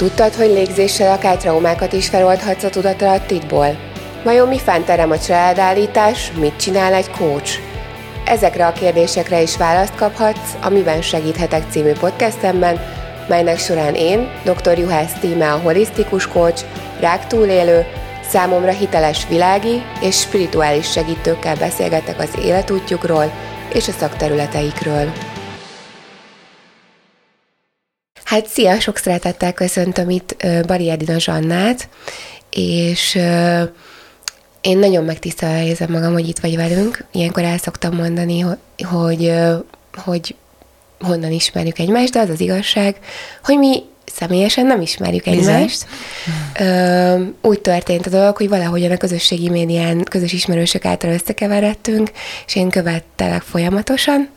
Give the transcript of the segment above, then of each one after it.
Tudtad, hogy légzéssel akár traumákat is feloldhatsz a tudatalattidból? Vajon mi fánterem a családállítás, mit csinál egy coach? Ezekre a kérdésekre is választ kaphatsz a Miben segíthetek című podcastemben, melynek során én, dr. Juhász Tíme a holisztikus coach, rák túlélő, számomra hiteles világi és spirituális segítőkkel beszélgetek az életútjukról és a szakterületeikről. Hát szia, sok szeretettel köszöntöm itt Bari Edina Zsannát, és én nagyon megtisztelve érzem magam, hogy itt vagy velünk. Ilyenkor el szoktam mondani, hogy, hogy honnan ismerjük egymást, de az az igazság, hogy mi személyesen nem ismerjük egymást. Ö, úgy történt a dolog, hogy valahogyan a közösségi médián közös ismerősök által összekeveredtünk, és én követtelek folyamatosan,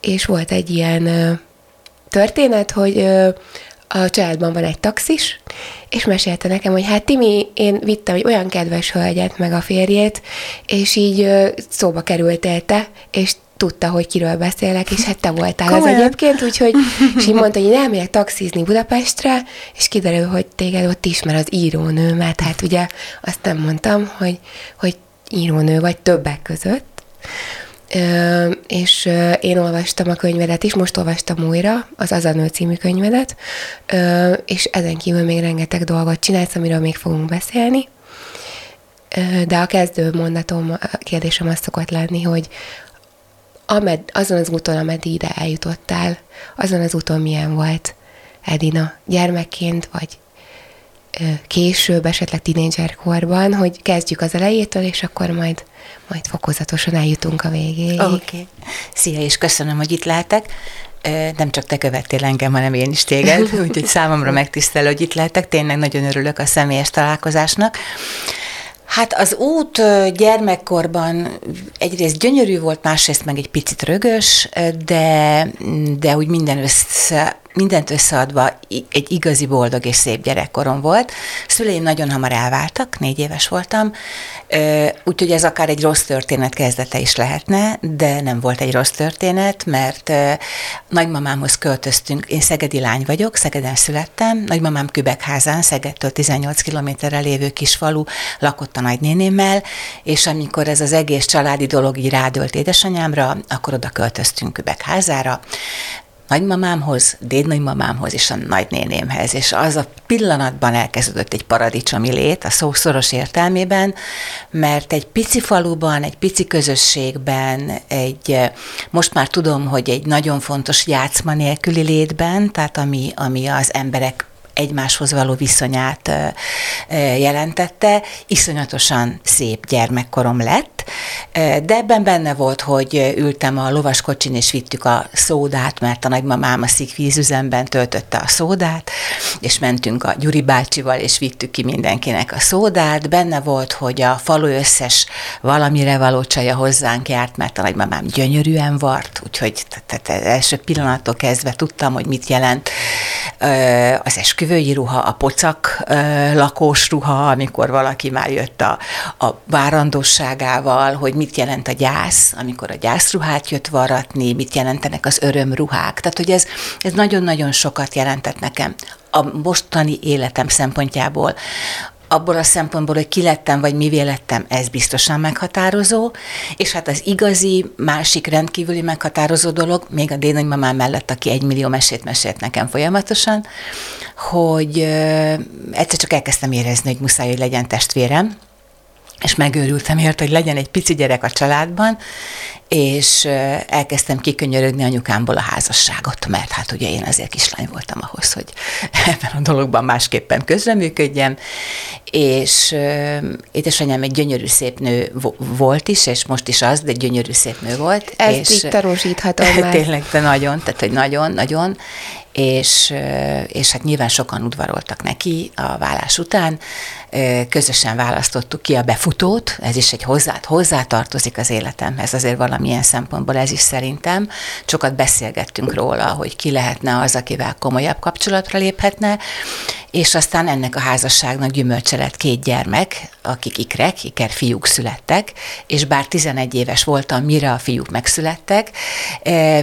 és volt egy ilyen történet, hogy a családban van egy taxis, és mesélte nekem, hogy hát Timi, én vittem egy olyan kedves hölgyet, meg a férjét, és így szóba kerültél te, és tudta, hogy kiről beszélek, és hát te voltál Komolyan? az egyébként, úgyhogy, és így mondta, hogy én elmegyek taxizni Budapestre, és kiderül, hogy téged ott ismer az írónő, mert hát ugye azt nem mondtam, hogy, hogy írónő vagy többek között, és én olvastam a könyvedet is, most olvastam újra, az Az a nő című könyvedet, és ezen kívül még rengeteg dolgot csinálsz, amiről még fogunk beszélni. De a kezdő mondatom, a kérdésem az szokott lenni, hogy amed, azon az úton, ameddig ide eljutottál, azon az úton milyen volt Edina gyermekként, vagy később, esetleg tinédzserkorban, hogy kezdjük az elejétől, és akkor majd majd fokozatosan eljutunk a végéig. Oké. Okay. Szia, és köszönöm, hogy itt lehetek. Nem csak te követtél engem, hanem én is téged, úgyhogy számomra megtisztelő, hogy itt lehetek. Tényleg nagyon örülök a személyes találkozásnak. Hát az út gyermekkorban egyrészt gyönyörű volt, másrészt meg egy picit rögös, de, de úgy minden össze, mindent összeadva egy igazi boldog és szép gyerekkorom volt. Szüleim nagyon hamar elváltak, négy éves voltam, úgyhogy ez akár egy rossz történet kezdete is lehetne, de nem volt egy rossz történet, mert nagymamámhoz költöztünk, én szegedi lány vagyok, Szegeden születtem, nagymamám Kübekházán, Szegedtől 18 kilométerre lévő kis falu, lakott a nagynénémmel, és amikor ez az egész családi dolog így rádölt édesanyámra, akkor oda költöztünk Kübekházára nagymamámhoz, dédnagymamámhoz és a nagynénémhez, és az a pillanatban elkezdődött egy paradicsomi lét a szó értelmében, mert egy pici faluban, egy pici közösségben, egy, most már tudom, hogy egy nagyon fontos játszma nélküli létben, tehát ami, ami az emberek egymáshoz való viszonyát jelentette. Iszonyatosan szép gyermekkorom lett, de ebben benne volt, hogy ültem a lovaskocsin, és vittük a szódát, mert a nagymamám a szikvízüzemben töltötte a szódát, és mentünk a Gyuri bácsival, és vittük ki mindenkinek a szódát. Benne volt, hogy a falu összes valamire való csaja hozzánk járt, mert a nagymamám gyönyörűen vart, úgyhogy tehát első pillanattól kezdve tudtam, hogy mit jelent az esküvői ruha, a pocak lakós ruha, amikor valaki már jött a, a várandosságával, hogy mit jelent a gyász, amikor a gyászruhát jött varatni, mit jelentenek az örömruhák. Tehát, hogy ez, ez nagyon-nagyon sokat jelentett nekem a mostani életem szempontjából abból a szempontból, hogy ki lettem, vagy mivé lettem, ez biztosan meghatározó, és hát az igazi, másik rendkívüli meghatározó dolog, még a dénagymamám mellett, aki egy millió mesét mesélt nekem folyamatosan, hogy egyszer csak elkezdtem érezni, hogy muszáj, hogy legyen testvérem, és megőrültem ért, hogy legyen egy pici gyerek a családban, és elkezdtem kikönyörögni anyukámból a házasságot, mert hát ugye én azért kislány voltam ahhoz, hogy ebben a dologban másképpen közreműködjem, és édesanyám egy gyönyörű szép nő volt is, és most is az, de gyönyörű szép nő volt. Ezt és, így tanúsíthatom már. Tényleg, de nagyon, tehát hogy nagyon, nagyon, és, és hát nyilván sokan udvaroltak neki a vállás után, közösen választottuk ki a befutót, ez is egy hozzá, hozzátartozik az életemhez, azért valamilyen szempontból ez is szerintem. Sokat beszélgettünk róla, hogy ki lehetne az, akivel komolyabb kapcsolatra léphetne, és aztán ennek a házasságnak gyümölcse lett két gyermek, akik ikrek, iker fiúk születtek, és bár 11 éves voltam, mire a fiúk megszülettek,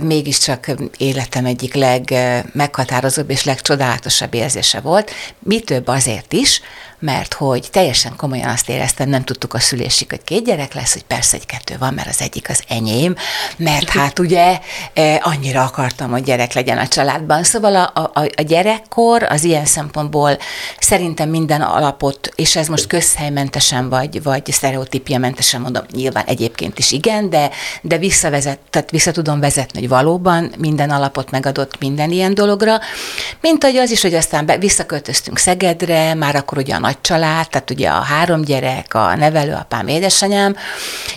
mégiscsak életem egyik legmeghatározóbb és legcsodálatosabb érzése volt. Mi több azért is, mert hogy teljesen komolyan azt éreztem, nem tudtuk a szülésig, hogy két gyerek lesz, hogy persze egy kettő van, mert az egyik az enyém, mert hát ugye e, annyira akartam, hogy gyerek legyen a családban. Szóval a, a, a gyerekkor az ilyen szempontból szerintem minden alapot, és ez most közhelymentesen vagy, vagy sztereotípiamentesen mondom, nyilván egyébként is igen, de, de visszavezet, tehát vissza tudom vezetni, hogy valóban minden alapot megadott minden ilyen dologra, mint hogy az is, hogy aztán be, visszaköltöztünk Szegedre, már akkor ugye a nagy család, tehát ugye a három gyerek, a nevelőapám, édesanyám,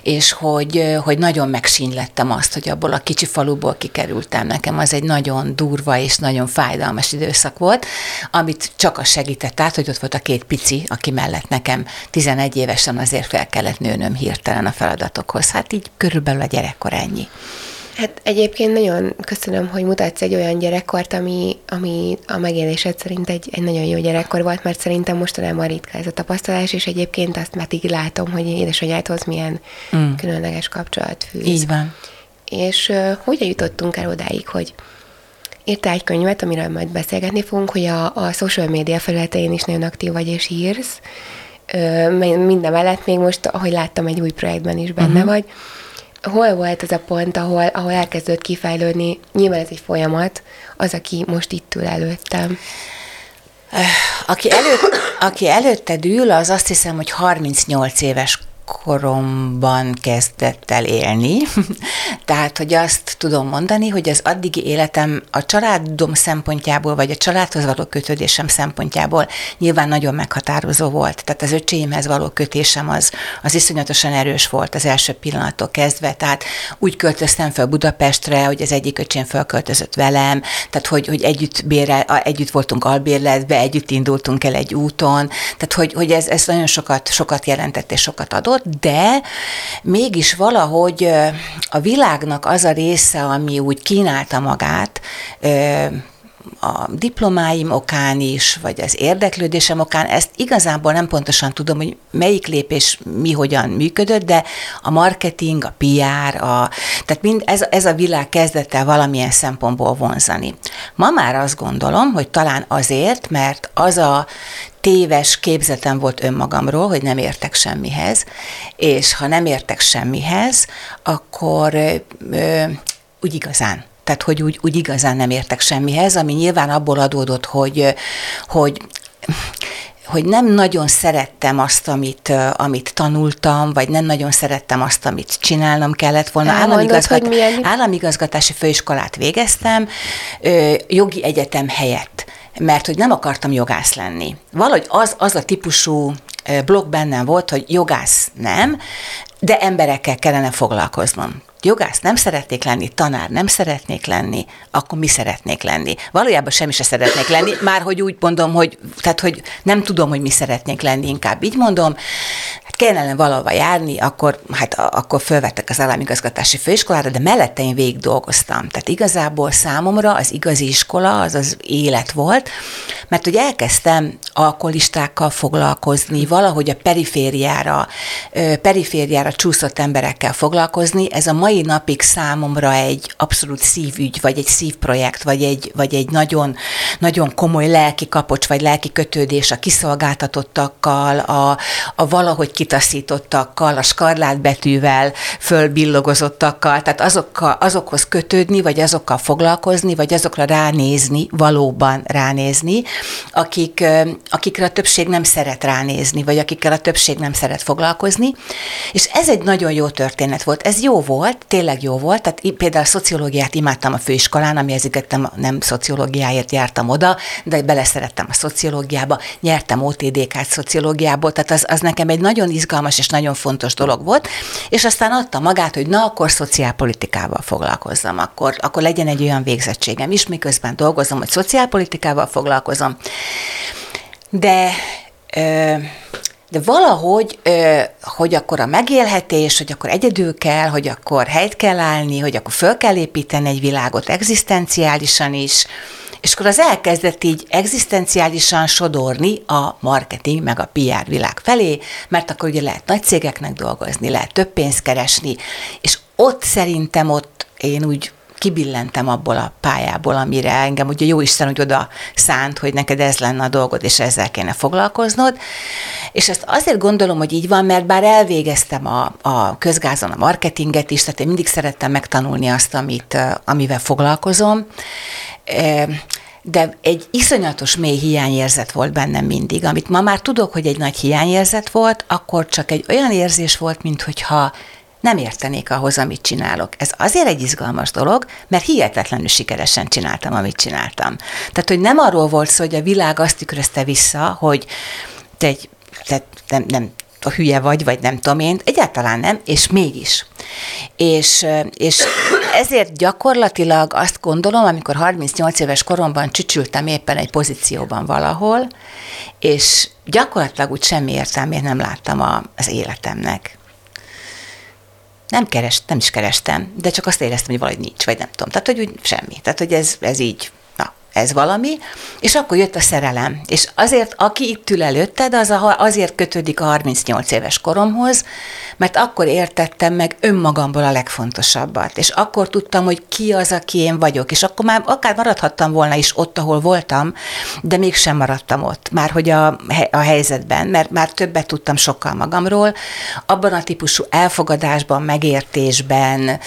és hogy, hogy nagyon megsínlettem azt, hogy abból a kicsi faluból kikerültem. Nekem az egy nagyon durva és nagyon fájdalmas időszak volt, amit csak az segített át, hogy ott volt a két pici, aki mellett nekem 11 évesen azért fel kellett nőnöm hirtelen a feladatokhoz. Hát így körülbelül a gyerekkor ennyi. Hát egyébként nagyon köszönöm, hogy mutatsz egy olyan gyerekkort, ami, ami a megélésed szerint egy, egy nagyon jó gyerekkor volt, mert szerintem mostanában ritka ez a tapasztalás, és egyébként azt már így látom, hogy édesanyádhoz milyen mm. különleges kapcsolat fűz. Így van. És uh, hogyan jutottunk el odáig, hogy írtál egy könyvet, amiről majd beszélgetni fogunk, hogy a, a social media felületein is nagyon aktív vagy és írsz. Minden mellett még most, ahogy láttam, egy új projektben is benne uh-huh. vagy hol volt az a pont, ahol, ahol elkezdődött kifejlődni, nyilván ez egy folyamat, az, aki most itt ül előttem? Aki, előtt, aki előtted ül, az azt hiszem, hogy 38 éves koromban kezdett el élni. Tehát, hogy azt tudom mondani, hogy az addigi életem a családom szempontjából, vagy a családhoz való kötődésem szempontjából nyilván nagyon meghatározó volt. Tehát az öcséimhez való kötésem az, az iszonyatosan erős volt az első pillanattól kezdve. Tehát úgy költöztem fel Budapestre, hogy az egyik öcsém felköltözött velem, tehát hogy, hogy együtt, bérel, együtt voltunk albérletbe, együtt indultunk el egy úton, tehát hogy, hogy ez, ez nagyon sokat, sokat jelentett és sokat adott volt, de mégis valahogy a világnak az a része, ami úgy kínálta magát, a diplomáim okán is, vagy az érdeklődésem okán, ezt igazából nem pontosan tudom, hogy melyik lépés mi hogyan működött, de a marketing, a PR, a, tehát mind ez, ez a világ kezdett el valamilyen szempontból vonzani. Ma már azt gondolom, hogy talán azért, mert az a téves képzetem volt önmagamról, hogy nem értek semmihez, és ha nem értek semmihez, akkor ö, úgy igazán tehát hogy úgy, úgy igazán nem értek semmihez, ami nyilván abból adódott, hogy, hogy hogy nem nagyon szerettem azt, amit, amit tanultam, vagy nem nagyon szerettem azt, amit csinálnom kellett volna. Államigazgat. Államigazgatási főiskolát végeztem, jogi egyetem helyett mert hogy nem akartam jogász lenni. Valahogy az, az a típusú blog bennem volt, hogy jogász nem, de emberekkel kellene foglalkoznom. Jogász nem szeretnék lenni, tanár nem szeretnék lenni, akkor mi szeretnék lenni? Valójában semmi se szeretnék lenni, már hogy úgy mondom, hogy, tehát, hogy nem tudom, hogy mi szeretnék lenni, inkább így mondom, kellene valahova járni, akkor, hát akkor fölvettek az államigazgatási főiskolára, de mellette én végig dolgoztam. Tehát igazából számomra az igazi iskola az az élet volt, mert hogy elkezdtem alkoholistákkal foglalkozni, valahogy a perifériára, perifériára csúszott emberekkel foglalkozni. Ez a mai napig számomra egy abszolút szívügy, vagy egy szívprojekt, vagy egy, vagy egy nagyon, nagyon komoly lelki kapocs, vagy lelki kötődés a kiszolgáltatottakkal, a, a valahogy kitaszítottakkal, a skarlátbetűvel fölbillogozottakkal, tehát azokkal, azokhoz kötődni, vagy azokkal foglalkozni, vagy azokra ránézni, valóban ránézni, akik, akikre a többség nem szeret ránézni, vagy akikkel a többség nem szeret foglalkozni. És ez egy nagyon jó történet volt. Ez jó volt, tényleg jó volt. Tehát például a szociológiát imádtam a főiskolán, ami az nem szociológiáért jártam oda, de beleszerettem a szociológiába, nyertem OTDK-t szociológiából, tehát az, az nekem egy nagyon izgalmas és nagyon fontos dolog volt, és aztán adta magát, hogy na, akkor szociálpolitikával foglalkozzam, akkor, akkor legyen egy olyan végzettségem is, miközben dolgozom, hogy szociálpolitikával foglalkozom. De de valahogy, hogy akkor a megélhetés, hogy akkor egyedül kell, hogy akkor helyt kell állni, hogy akkor föl kell építeni egy világot egzisztenciálisan is, És akkor az elkezdett így egzisztenciálisan sodorni a marketing meg a PR világ felé, mert akkor ugye lehet nagy cégeknek dolgozni, lehet több pénzt keresni, és ott szerintem ott én úgy kibillentem abból a pályából, amire engem ugye jó Isten úgy oda szánt, hogy neked ez lenne a dolgod, és ezzel kéne foglalkoznod. És ezt azért gondolom, hogy így van, mert bár elvégeztem a, a közgázon a marketinget is, tehát én mindig szerettem megtanulni azt, amit, amivel foglalkozom, de egy iszonyatos mély hiányérzet volt bennem mindig, amit ma már tudok, hogy egy nagy hiányérzet volt, akkor csak egy olyan érzés volt, mintha nem értenék ahhoz, amit csinálok. Ez azért egy izgalmas dolog, mert hihetetlenül sikeresen csináltam, amit csináltam. Tehát, hogy nem arról volt szó, hogy a világ azt tükrözte vissza, hogy te egy, te nem, nem a hülye vagy, vagy nem tudom én, egyáltalán nem, és mégis. És, és ezért gyakorlatilag azt gondolom, amikor 38 éves koromban csücsültem éppen egy pozícióban valahol, és gyakorlatilag úgy semmi értelmét nem láttam a, az életemnek. Nem keres, nem is kerestem, de csak azt éreztem, hogy valahogy nincs, vagy nem tudom. Tehát, hogy úgy semmi. Tehát, hogy ez, ez így ez valami, és akkor jött a szerelem. És azért, aki itt ül előtted, az a, azért kötődik a 38 éves koromhoz, mert akkor értettem meg önmagamból a legfontosabbat, és akkor tudtam, hogy ki az, aki én vagyok, és akkor már akár maradhattam volna is ott, ahol voltam, de mégsem maradtam ott, már hogy a, a helyzetben, mert már többet tudtam sokkal magamról, abban a típusú elfogadásban, megértésben,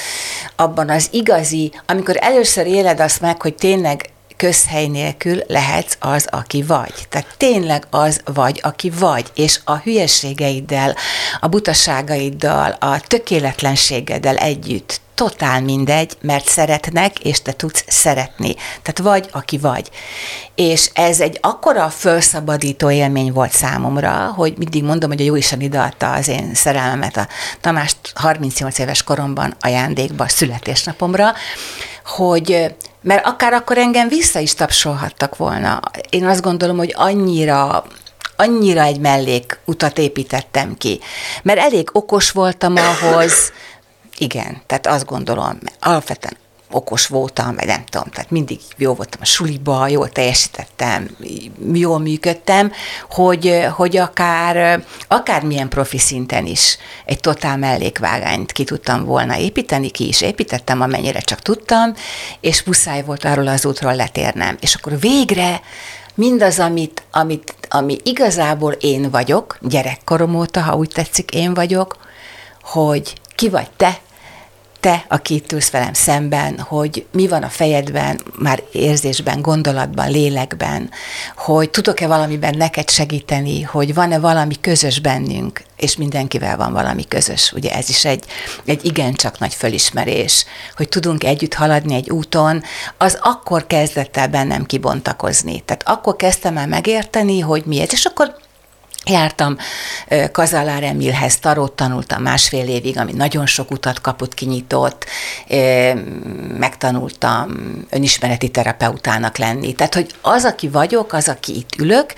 abban az igazi, amikor először éled azt meg, hogy tényleg közhely nélkül lehetsz az, aki vagy. Tehát tényleg az vagy, aki vagy, és a hülyeségeiddel, a butaságaiddal, a tökéletlenségeddel együtt totál mindegy, mert szeretnek, és te tudsz szeretni. Tehát vagy, aki vagy. És ez egy akkora felszabadító élmény volt számomra, hogy mindig mondom, hogy a Jóisten ideadta az én szerelmemet a Tamást 38 éves koromban ajándékba, születésnapomra, hogy mert akár akkor engem vissza is tapsolhattak volna. Én azt gondolom, hogy annyira annyira egy mellék utat építettem ki, mert elég okos voltam ahhoz, igen, tehát azt gondolom, alapvetően okos voltam, vagy nem tudom, tehát mindig jó voltam a suliba, jól teljesítettem, jól működtem, hogy, hogy akár, akár milyen profi szinten is egy totál mellékvágányt ki tudtam volna építeni, ki is építettem, amennyire csak tudtam, és muszáj volt arról az útról letérnem. És akkor végre mindaz, amit, amit, ami igazából én vagyok, gyerekkorom óta, ha úgy tetszik, én vagyok, hogy ki vagy te, te, aki itt ülsz velem szemben, hogy mi van a fejedben, már érzésben, gondolatban, lélekben, hogy tudok-e valamiben neked segíteni, hogy van-e valami közös bennünk, és mindenkivel van valami közös. Ugye ez is egy, egy igencsak nagy fölismerés, hogy tudunk együtt haladni egy úton, az akkor kezdett el bennem kibontakozni. Tehát akkor kezdtem el megérteni, hogy mi ez, és akkor Jártam Kazalár Emilhez, tarót tanultam másfél évig, ami nagyon sok utat kapott, kinyitott, megtanultam önismereti terapeutának lenni. Tehát, hogy az, aki vagyok, az, aki itt ülök,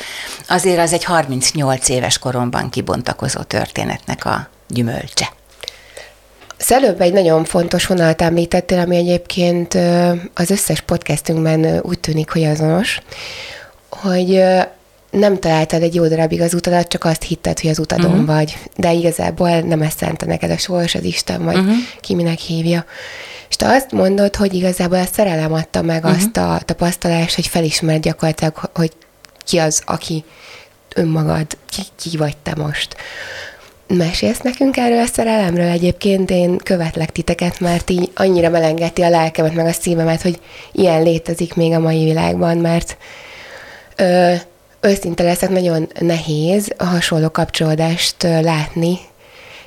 azért az egy 38 éves koromban kibontakozó történetnek a gyümölcse. Előbb egy nagyon fontos vonalat említettél, ami egyébként az összes podcastünkben úgy tűnik, hogy azonos, hogy nem találtad egy jó darabig az utadat, csak azt hitted, hogy az utadon uh-huh. vagy. De igazából nem ezt szánta neked a sors, az Isten, vagy uh-huh. ki minek hívja. És te azt mondod, hogy igazából a szerelem adta meg uh-huh. azt a tapasztalást, hogy felismered gyakorlatilag, hogy ki az, aki önmagad, ki, ki vagy te most. Mesélsz nekünk erről a szerelemről? Egyébként én követlek titeket, mert így annyira melengeti a lelkemet, meg a szívemet, hogy ilyen létezik még a mai világban, mert ö, őszinte leszek, nagyon nehéz a hasonló kapcsolódást látni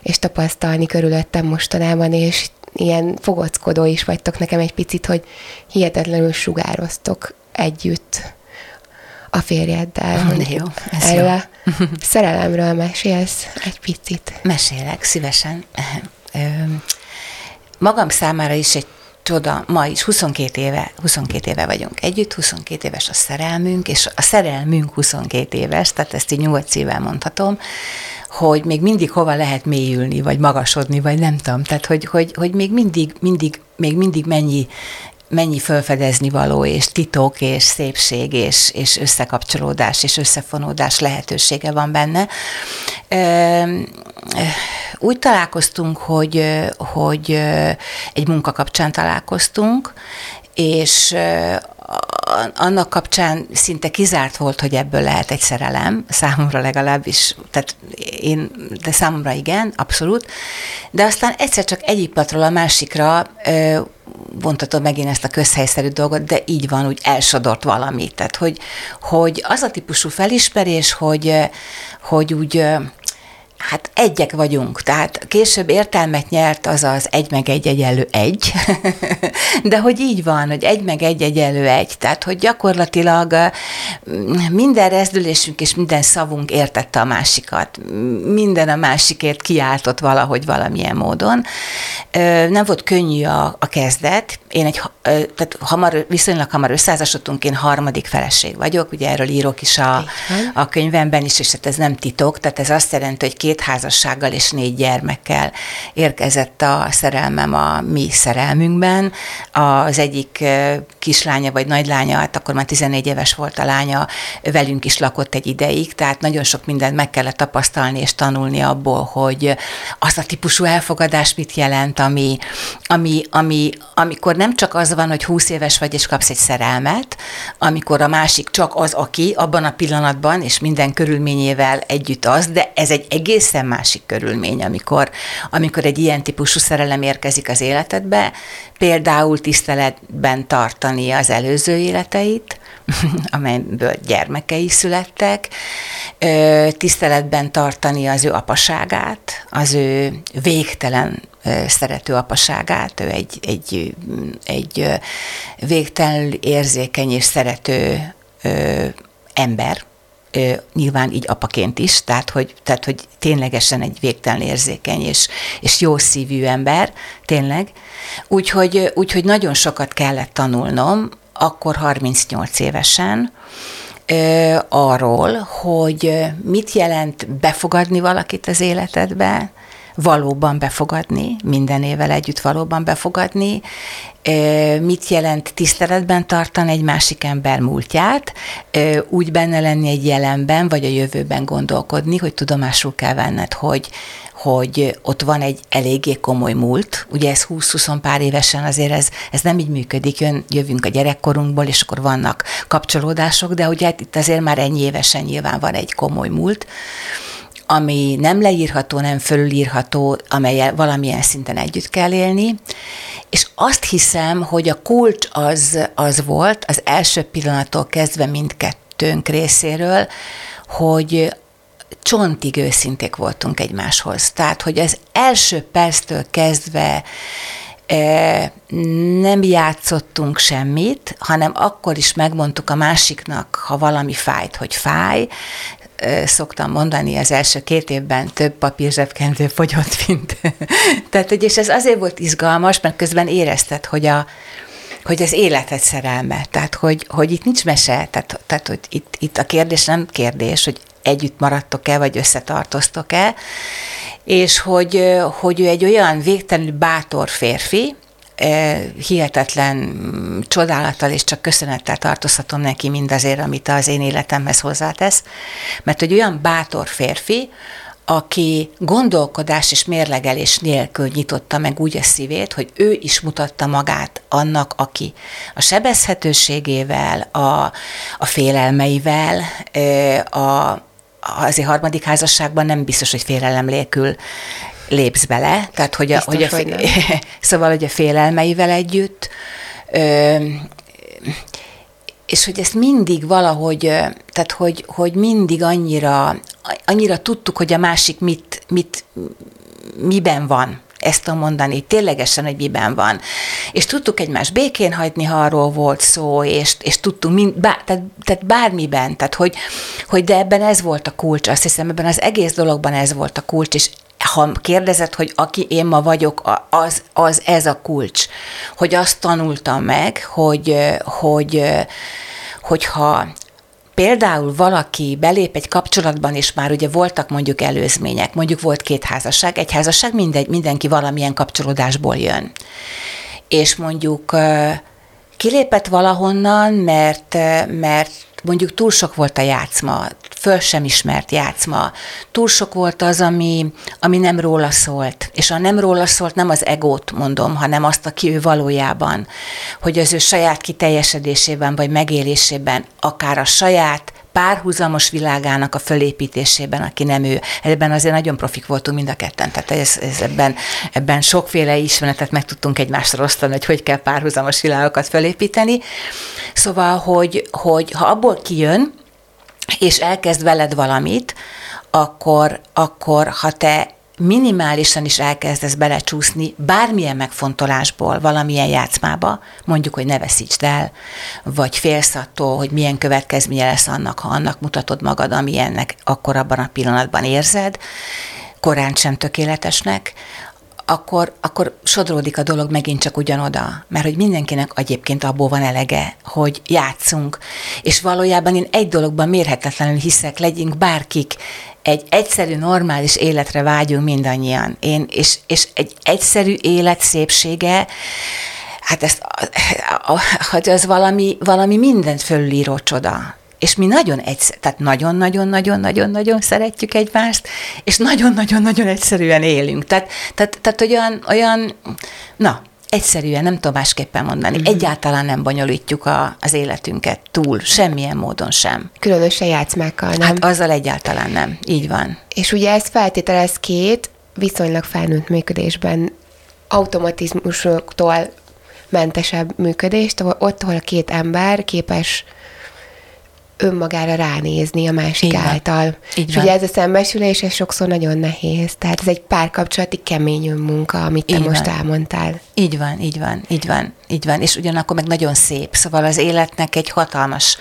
és tapasztalni körülöttem mostanában, és ilyen fogockodó is vagytok nekem egy picit, hogy hihetetlenül sugároztok együtt a férjeddel. De jó, ez Erről jó. a szerelemről mesélsz egy picit. Mesélek, szívesen. Magam számára is egy csoda, ma is 22 éve, 22 éve vagyunk együtt, 22 éves a szerelmünk, és a szerelmünk 22 éves, tehát ezt így nyugodt szívvel mondhatom, hogy még mindig hova lehet mélyülni, vagy magasodni, vagy nem tudom. Tehát, hogy, hogy, hogy még mindig, mindig, még mindig mennyi mennyi felfedezni való, és titok, és szépség, és, és összekapcsolódás, és összefonódás lehetősége van benne. Úgy találkoztunk, hogy, hogy egy munka kapcsán találkoztunk, és annak kapcsán szinte kizárt volt, hogy ebből lehet egy szerelem, számomra legalábbis, tehát én, de számomra igen, abszolút, de aztán egyszer csak egyik patról a másikra vontatod megint ezt a közhelyszerű dolgot, de így van, úgy elsodort valamit. Tehát, hogy, hogy az a típusú felismerés, hogy, hogy úgy Hát egyek vagyunk, tehát később értelmet nyert az az egy meg egy egyenlő egy, de hogy így van, hogy egy meg egy egyenlő egy, tehát hogy gyakorlatilag minden rezdülésünk és minden szavunk értette a másikat, minden a másikért kiáltott valahogy valamilyen módon. Nem volt könnyű a, a kezdet, én egy, tehát hamar, viszonylag hamar összeházasodtunk, én harmadik feleség vagyok, ugye erről írok is a, a könyvemben is, és hát ez nem titok, tehát ez azt jelenti, hogy két házassággal és négy gyermekkel érkezett a szerelmem a mi szerelmünkben. Az egyik kislánya vagy nagylánya, hát akkor már 14 éves volt a lánya, velünk is lakott egy ideig, tehát nagyon sok mindent meg kellett tapasztalni és tanulni abból, hogy az a típusú elfogadás mit jelent, ami, ami, ami, amikor nem csak az van, hogy 20 éves vagy és kapsz egy szerelmet, amikor a másik csak az, aki abban a pillanatban és minden körülményével együtt az, de ez egy egészen másik körülmény, amikor, amikor egy ilyen típusú szerelem érkezik az életedbe, például tiszteletben tartani az előző életeit, amelyből gyermekei születtek, tiszteletben tartani az ő apaságát, az ő végtelen szerető apaságát, ő egy, egy, egy végtelenül érzékeny és szerető ember, nyilván így apaként is, tehát hogy, tehát, hogy ténylegesen egy végtelen érzékeny és, és jó szívű ember, tényleg. Úgyhogy, úgyhogy nagyon sokat kellett tanulnom, akkor 38 évesen, arról, hogy mit jelent befogadni valakit az életedbe, valóban befogadni, minden évvel együtt valóban befogadni, mit jelent tiszteletben tartani egy másik ember múltját, úgy benne lenni egy jelenben, vagy a jövőben gondolkodni, hogy tudomásul kell venned, hogy hogy ott van egy eléggé komoly múlt, ugye ez 20-20 pár évesen azért ez, ez nem így működik, Jön, jövünk a gyerekkorunkból, és akkor vannak kapcsolódások, de ugye itt azért már ennyi évesen nyilván van egy komoly múlt, ami nem leírható, nem fölülírható, amelyel valamilyen szinten együtt kell élni, és azt hiszem, hogy a kulcs az, az volt az első pillanattól kezdve mindkettőnk részéről, hogy csontig őszinték voltunk egymáshoz. Tehát, hogy az első perctől kezdve e, nem játszottunk semmit, hanem akkor is megmondtuk a másiknak, ha valami fájt, hogy fáj, szoktam mondani, az első két évben több papírzsebkendő fogyott, mint... Tehát, hogy és ez azért volt izgalmas, mert közben érezted, hogy a, hogy az életed szerelme, tehát hogy, hogy itt nincs mese, tehát, tehát hogy itt, itt a kérdés nem kérdés, hogy együtt maradtok-e, vagy összetartoztok-e, és hogy, hogy ő egy olyan végtelenül bátor férfi, hihetetlen csodálattal és csak köszönettel tartozhatom neki mindazért, amit az én életemhez hozzátesz, mert hogy olyan bátor férfi, aki gondolkodás és mérlegelés nélkül nyitotta meg úgy a szívét, hogy ő is mutatta magát annak, aki a sebezhetőségével, a, a félelmeivel, a, azért harmadik házasságban nem biztos, hogy félelem nélkül lépsz bele, tehát hogy a, Biztos, hogy a, hogy szóval, hogy a félelmeivel együtt, ö, és hogy ezt mindig valahogy, tehát hogy, hogy mindig annyira, annyira tudtuk, hogy a másik mit, mit, miben van, ezt a mondani, ténylegesen, hogy miben van. És tudtuk egymást békén hagyni, ha arról volt szó, és, és tudtunk, mind, bár, tehát, tehát bármiben, tehát hogy, hogy de ebben ez volt a kulcs, azt hiszem, ebben az egész dologban ez volt a kulcs, és ha kérdezed, hogy aki én ma vagyok, az, az ez a kulcs. Hogy azt tanultam meg, hogy, hogy hogyha például valaki belép egy kapcsolatban, és már ugye voltak mondjuk előzmények, mondjuk volt két házasság, egy házasság mindegy, mindenki valamilyen kapcsolódásból jön. És mondjuk kilépett valahonnan, mert, mert mondjuk túl sok volt a játszma, föl sem ismert játszma, túl sok volt az, ami, ami nem róla szólt. És a nem róla szólt nem az egót mondom, hanem azt, aki ő valójában, hogy az ő saját kiteljesedésében vagy megélésében, akár a saját párhuzamos világának a fölépítésében, aki nem ő. Ebben azért nagyon profik voltunk mind a ketten, tehát ez, ez ebben, ebben sokféle ismeretet meg tudtunk egymásra osztani, hogy hogy kell párhuzamos világokat fölépíteni. Szóval, hogy, hogy ha abból kijön, és elkezd veled valamit, akkor, akkor ha te minimálisan is elkezdesz belecsúszni bármilyen megfontolásból, valamilyen játszmába, mondjuk, hogy ne veszítsd el, vagy félsz attól, hogy milyen következménye lesz annak, ha annak mutatod magad, amilyennek akkor abban a pillanatban érzed, korán sem tökéletesnek, akkor, akkor sodródik a dolog megint csak ugyanoda. Mert hogy mindenkinek egyébként abból van elege, hogy játszunk. És valójában én egy dologban mérhetetlenül hiszek, legyünk bárkik, egy egyszerű, normális életre vágyunk mindannyian. Én, és, és egy egyszerű élet szépsége, hát ezt, hogy az valami, valami mindent fölülíró csoda. És mi nagyon egyszer, tehát nagyon-nagyon-nagyon-nagyon-nagyon szeretjük egymást, és nagyon-nagyon-nagyon egyszerűen élünk. Tehát, tehát, tehát olyan, olyan, na, egyszerűen, nem tudom másképpen mondani, mm-hmm. egyáltalán nem bonyolítjuk a, az életünket túl, semmilyen módon sem. Különösen játszmákkal, nem? Hát azzal egyáltalán nem, így van. És ugye ez feltételez két viszonylag felnőtt működésben automatizmusoktól mentesebb működést, ott, ahol a két ember képes önmagára ránézni a másik Így által. Így és van. ugye ez a szembesülés, ez sokszor nagyon nehéz. Tehát ez egy párkapcsolati kemény önmunka, amit te így most van. elmondtál. Így van, így van, így van, így van. És ugyanakkor meg nagyon szép. Szóval az életnek egy hatalmas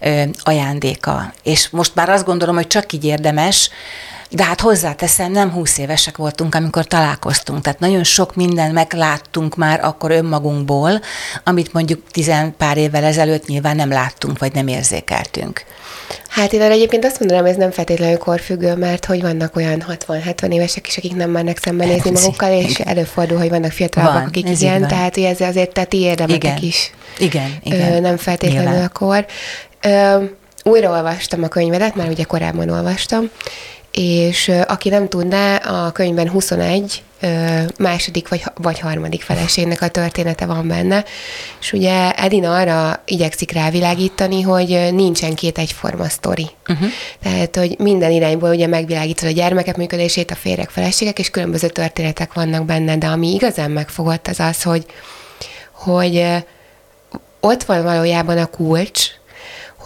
ö, ajándéka. És most már azt gondolom, hogy csak így érdemes, de hát hozzáteszem, nem húsz évesek voltunk, amikor találkoztunk, tehát nagyon sok minden megláttunk már akkor önmagunkból, amit mondjuk tizen pár évvel ezelőtt nyilván nem láttunk, vagy nem érzékeltünk. Hát én egyébként azt mondanám, ez nem feltétlenül korfüggő, mert hogy vannak olyan 60-70 évesek is, akik nem mernek szembenézni magukkal, és előfordul, hogy vannak fiatalabbak, van, akik igen, tehát hogy ez azért tehát ti érdemetek igen. is. Igen, igen. Ö, nem feltétlenül Nyilván. akkor. Ö, újraolvastam a könyvedet, már ugye korábban olvastam, és aki nem tudná, a könyvben 21 második vagy, vagy harmadik feleségnek a története van benne, és ugye Edina arra igyekszik rávilágítani, hogy nincsen két egyforma sztori. Uh-huh. Tehát, hogy minden irányból ugye megvilágítod a gyermekek működését, a férjek, feleségek, és különböző történetek vannak benne, de ami igazán megfogott az az, hogy, hogy ott van valójában a kulcs,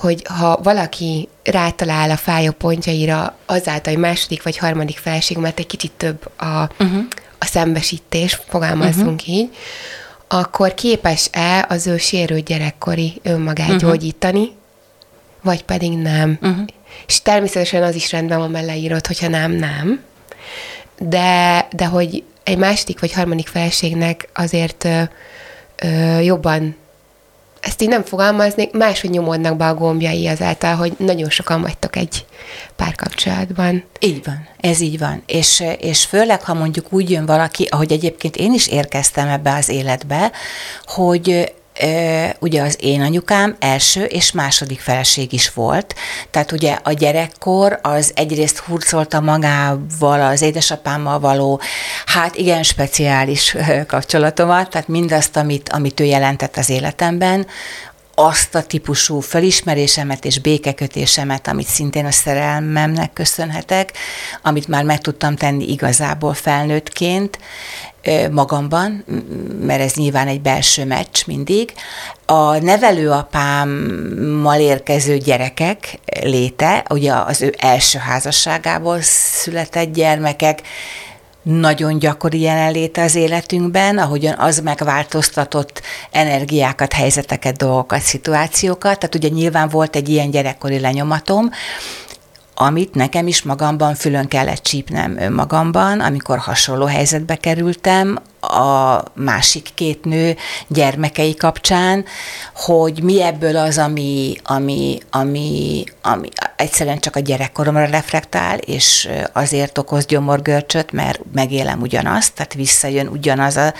hogy ha valaki rátalál a fájó pontjaira azáltal, hogy második vagy harmadik feleség, mert egy kicsit több a, uh-huh. a szembesítés, fogalmazunk uh-huh. így, akkor képes-e az ő sérült gyerekkori önmagát uh-huh. gyógyítani, vagy pedig nem. Uh-huh. És természetesen az is rendben van, mert leírod, hogyha nem, nem. De, de hogy egy második vagy harmadik feleségnek azért ö, ö, jobban ezt így nem fogalmaznék, máshogy nyomódnak be a gombjai azáltal, hogy nagyon sokan vagytok egy párkapcsolatban. Így van, ez így van. És, és főleg, ha mondjuk úgy jön valaki, ahogy egyébként én is érkeztem ebbe az életbe, hogy ugye az én anyukám első és második feleség is volt, tehát ugye a gyerekkor az egyrészt hurcolta magával az édesapámmal való, hát igen speciális kapcsolatomat, tehát mindazt, amit, amit ő jelentett az életemben, azt a típusú felismerésemet és békekötésemet, amit szintén a szerelmemnek köszönhetek, amit már meg tudtam tenni igazából felnőttként, magamban, mert ez nyilván egy belső meccs mindig. A nevelőapámmal érkező gyerekek léte, ugye az ő első házasságából született gyermekek, nagyon gyakori jelenléte az életünkben, ahogyan az megváltoztatott energiákat, helyzeteket, dolgokat, szituációkat. Tehát ugye nyilván volt egy ilyen gyerekkori lenyomatom, amit nekem is magamban fülön kellett csípnem önmagamban, amikor hasonló helyzetbe kerültem, a másik két nő gyermekei kapcsán, hogy mi ebből az, ami, ami, ami, ami egyszerűen csak a gyerekkoromra reflektál, és azért okoz gyomorgörcsöt, mert megélem ugyanazt, tehát visszajön ugyanaz a,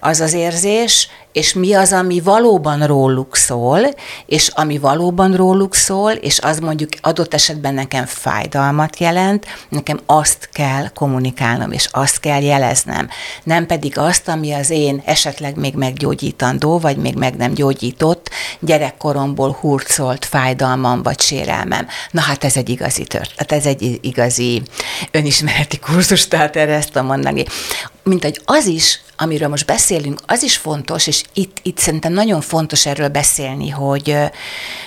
az, az érzés, és mi az, ami valóban róluk szól, és ami valóban róluk szól, és az mondjuk adott esetben nekem fájdalmat jelent, nekem azt kell kommunikálnom, és azt kell jeleznem. Nem pedig azt, ami az én esetleg még meggyógyítandó, vagy még meg nem gyógyított gyerekkoromból hurcolt fájdalmam, vagy sérelmem. Na hát ez egy igazi tört, hát ez egy igazi önismereti kurzus, tehát erre ezt tudom mondani mint hogy az is, amiről most beszélünk, az is fontos, és itt, itt szerintem nagyon fontos erről beszélni, hogy,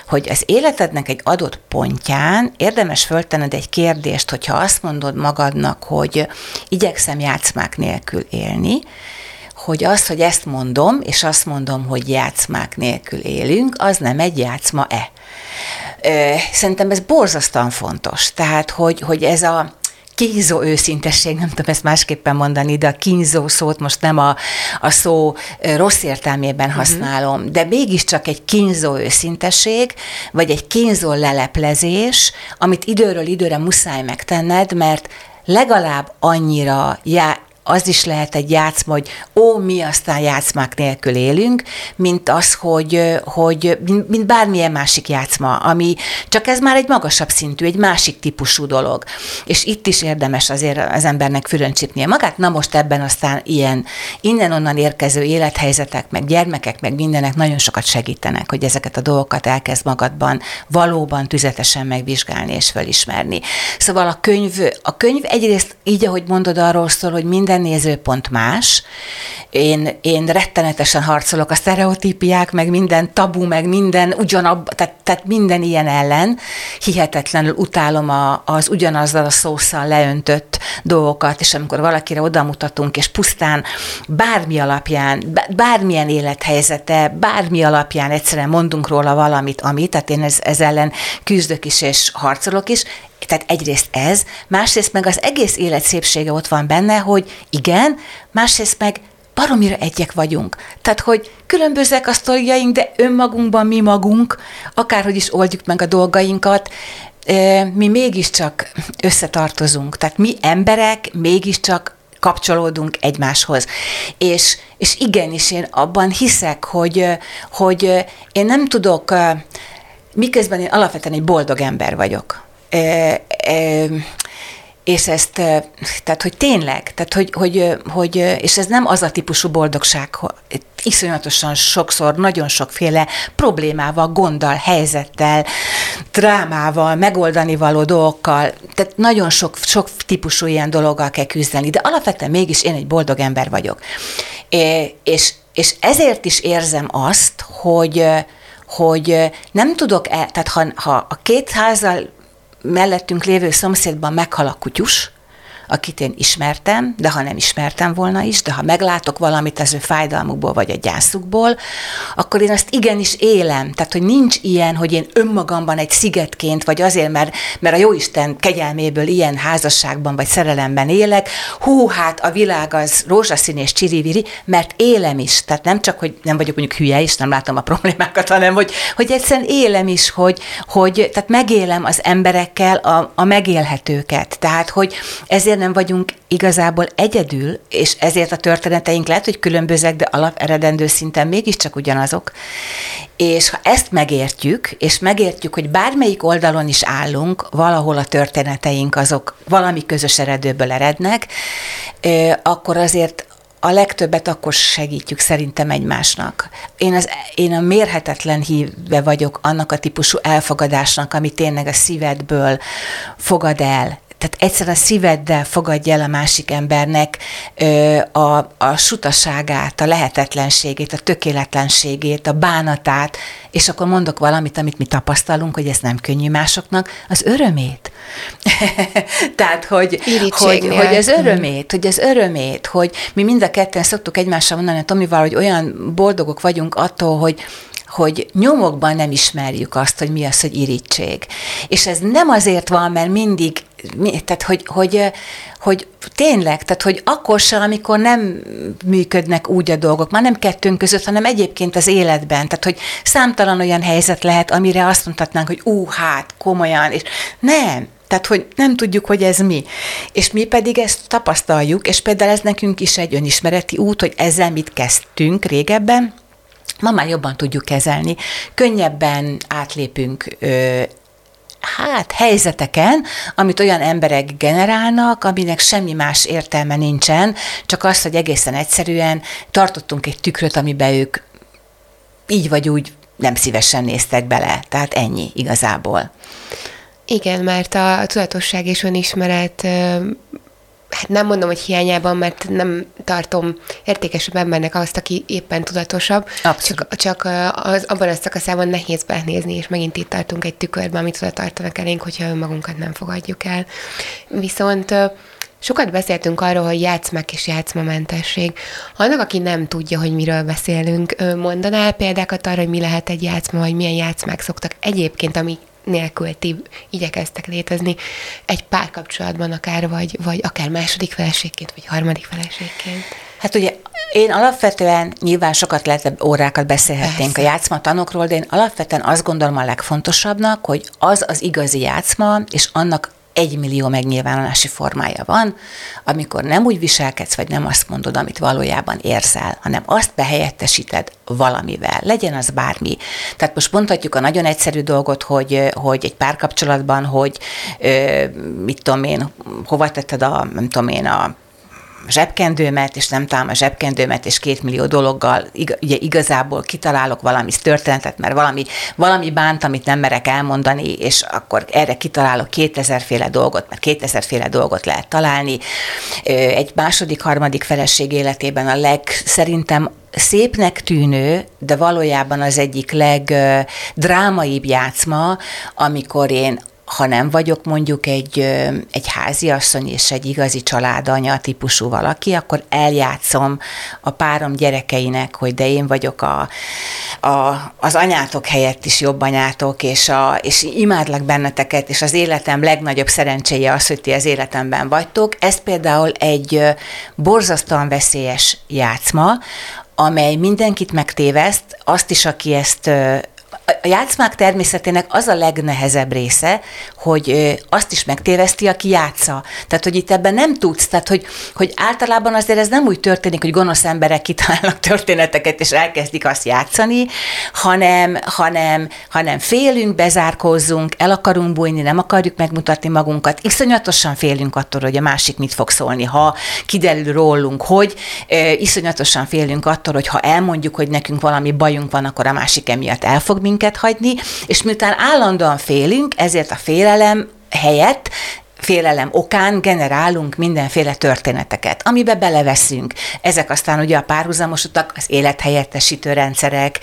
hogy az életednek egy adott pontján érdemes föltenned egy kérdést, hogyha azt mondod magadnak, hogy igyekszem játszmák nélkül élni, hogy az, hogy ezt mondom, és azt mondom, hogy játszmák nélkül élünk, az nem egy játszma-e. Szerintem ez borzasztóan fontos. Tehát, hogy, hogy ez a, kínzó őszintesség, nem tudom ezt másképpen mondani, de a kínzó szót most nem a, a szó rossz értelmében mhm. használom, uh-huh. de mégiscsak egy kínzó őszintesség, vagy egy kínzó leleplezés, amit időről időre muszáj megtenned, mert legalább annyira já, az is lehet egy játszma, hogy ó, mi aztán játszmák nélkül élünk, mint az, hogy, hogy mint bármilyen másik játszma, ami csak ez már egy magasabb szintű, egy másik típusú dolog. És itt is érdemes azért az embernek fülöncsipnie magát. Na most ebben aztán ilyen innen-onnan érkező élethelyzetek, meg gyermekek, meg mindenek nagyon sokat segítenek, hogy ezeket a dolgokat elkezd magadban valóban tüzetesen megvizsgálni és felismerni. Szóval a könyv, a könyv egyrészt így, ahogy mondod, arról szól, hogy minden minden nézőpont más. Én, én rettenetesen harcolok a sztereotípiák, meg minden tabu, meg minden ugyanab, tehát, tehát minden ilyen ellen. Hihetetlenül utálom a, az ugyanazzal a szószal leöntött dolgokat, és amikor valakire odamutatunk, és pusztán bármi alapján, bármilyen élethelyzete, bármi alapján egyszerűen mondunk róla valamit, amit, tehát én ez, ez ellen küzdök is, és harcolok is, tehát egyrészt ez, másrészt meg az egész élet szépsége ott van benne, hogy igen, másrészt meg baromira egyek vagyunk. Tehát, hogy különbözőek a sztoriaink, de önmagunkban mi magunk, akárhogy is oldjuk meg a dolgainkat, mi mégiscsak összetartozunk. Tehát mi emberek mégiscsak kapcsolódunk egymáshoz. És, és igenis, én abban hiszek, hogy, hogy én nem tudok, miközben én alapvetően egy boldog ember vagyok és ezt, tehát hogy tényleg, tehát hogy, hogy, hogy, és ez nem az a típusú boldogság, iszonyatosan sokszor, nagyon sokféle problémával, gonddal, helyzettel, drámával, megoldani való dolgokkal, tehát nagyon sok, sok típusú ilyen dologgal kell küzdeni, de alapvetően mégis én egy boldog ember vagyok. És, és ezért is érzem azt, hogy, hogy nem tudok el, tehát ha, ha a két házal mellettünk lévő szomszédban meghal a kutyus, akit én ismertem, de ha nem ismertem volna is, de ha meglátok valamit az ő fájdalmukból vagy a gyászukból, akkor én azt igenis élem. Tehát, hogy nincs ilyen, hogy én önmagamban egy szigetként, vagy azért, mert, mert a Jóisten kegyelméből ilyen házasságban vagy szerelemben élek, hú, hát a világ az rózsaszín és csiriviri, mert élem is. Tehát nem csak, hogy nem vagyok mondjuk hülye is, nem látom a problémákat, hanem hogy, hogy egyszerűen élem is, hogy, hogy tehát megélem az emberekkel a, a megélhetőket. Tehát, hogy ezért nem vagyunk igazából egyedül, és ezért a történeteink lehet, hogy különbözőek, de alaperedendő szinten mégiscsak ugyanazok. És ha ezt megértjük, és megértjük, hogy bármelyik oldalon is állunk, valahol a történeteink azok valami közös eredőből erednek, akkor azért a legtöbbet akkor segítjük szerintem egymásnak. Én, az, én a mérhetetlen híve vagyok annak a típusú elfogadásnak, ami tényleg a szívedből fogad el, tehát egyszer a szíveddel fogadj el a másik embernek ö, a, a sutaságát, a lehetetlenségét, a tökéletlenségét, a bánatát, és akkor mondok valamit, amit mi tapasztalunk, hogy ez nem könnyű másoknak, az örömét. Tehát, hogy, hogy, hogy az örömét, hogy az örömét, hogy mi mind a ketten szoktuk egymással mondani, Tomival, hogy olyan boldogok vagyunk attól, hogy, hogy nyomokban nem ismerjük azt, hogy mi az, hogy irítség. És ez nem azért van, mert mindig tehát hogy, hogy, hogy tényleg, tehát hogy akkor sem, amikor nem működnek úgy a dolgok, már nem kettőnk között, hanem egyébként az életben. Tehát, hogy számtalan olyan helyzet lehet, amire azt mondhatnánk, hogy ú, hát, komolyan, és nem, tehát, hogy nem tudjuk, hogy ez mi. És mi pedig ezt tapasztaljuk, és például ez nekünk is egy önismereti út, hogy ezzel mit kezdtünk régebben, ma már jobban tudjuk kezelni. Könnyebben átlépünk ö, hát helyzeteken, amit olyan emberek generálnak, aminek semmi más értelme nincsen, csak az, hogy egészen egyszerűen tartottunk egy tükröt, amiben ők így vagy úgy nem szívesen néztek bele. Tehát ennyi igazából. Igen, mert a tudatosság és önismeret hát nem mondom, hogy hiányában, mert nem tartom értékesebb embernek azt, aki éppen tudatosabb, Abszolút. csak, csak az, abban a szakaszában nehéz benézni, és megint itt tartunk egy tükörben, amit oda tartanak elénk, hogyha önmagunkat nem fogadjuk el. Viszont Sokat beszéltünk arról, hogy játszmák és játszmamentesség. Annak, aki nem tudja, hogy miről beszélünk, mondanál példákat arra, hogy mi lehet egy játszma, vagy milyen játszmák szoktak egyébként, ami nélkül ti igyekeztek létezni egy párkapcsolatban akár, vagy, vagy akár második feleségként, vagy harmadik feleségként? Hát ugye én alapvetően nyilván sokat lehet, órákat beszélhetnénk Persze. a játszmatanokról, de én alapvetően azt gondolom a legfontosabbnak, hogy az az igazi játszma, és annak egy millió megnyilvánulási formája van, amikor nem úgy viselkedsz, vagy nem azt mondod, amit valójában érzel, hanem azt behelyettesíted valamivel, legyen az bármi. Tehát most mondhatjuk a nagyon egyszerű dolgot, hogy, hogy egy párkapcsolatban, hogy mit tudom én, hova tetted a, nem tudom én, a zsebkendőmet, és nem találom a zsebkendőmet, és két millió dologgal ugye igazából kitalálok valami történetet, mert valami, valami bánt, amit nem merek elmondani, és akkor erre kitalálok kétezerféle dolgot, mert kétezerféle dolgot lehet találni. Egy második, harmadik feleség életében a leg szerintem szépnek tűnő, de valójában az egyik legdrámaibb játszma, amikor én ha nem vagyok mondjuk egy, egy háziasszony és egy igazi családanya típusú valaki, akkor eljátszom a párom gyerekeinek, hogy de én vagyok a, a, az anyátok helyett is jobb anyátok, és, a, és imádlak benneteket, és az életem legnagyobb szerencséje az, hogy ti az életemben vagytok. Ez például egy borzasztóan veszélyes játszma, amely mindenkit megtéveszt, azt is, aki ezt a játszmák természetének az a legnehezebb része, hogy azt is megtéveszti, aki játsza. Tehát, hogy itt ebben nem tudsz, tehát, hogy, hogy általában azért ez nem úgy történik, hogy gonosz emberek kitalálnak történeteket, és elkezdik azt játszani, hanem, hanem, hanem félünk, bezárkózzunk, el akarunk bújni, nem akarjuk megmutatni magunkat, iszonyatosan félünk attól, hogy a másik mit fog szólni, ha kiderül rólunk, hogy iszonyatosan félünk attól, hogy ha elmondjuk, hogy nekünk valami bajunk van, akkor a másik emiatt el fog minket hagyni, és miután állandóan félünk, ezért a félelem helyett félelem okán generálunk mindenféle történeteket, amibe beleveszünk. Ezek aztán ugye a párhuzamos utak, az élethelyettesítő rendszerek,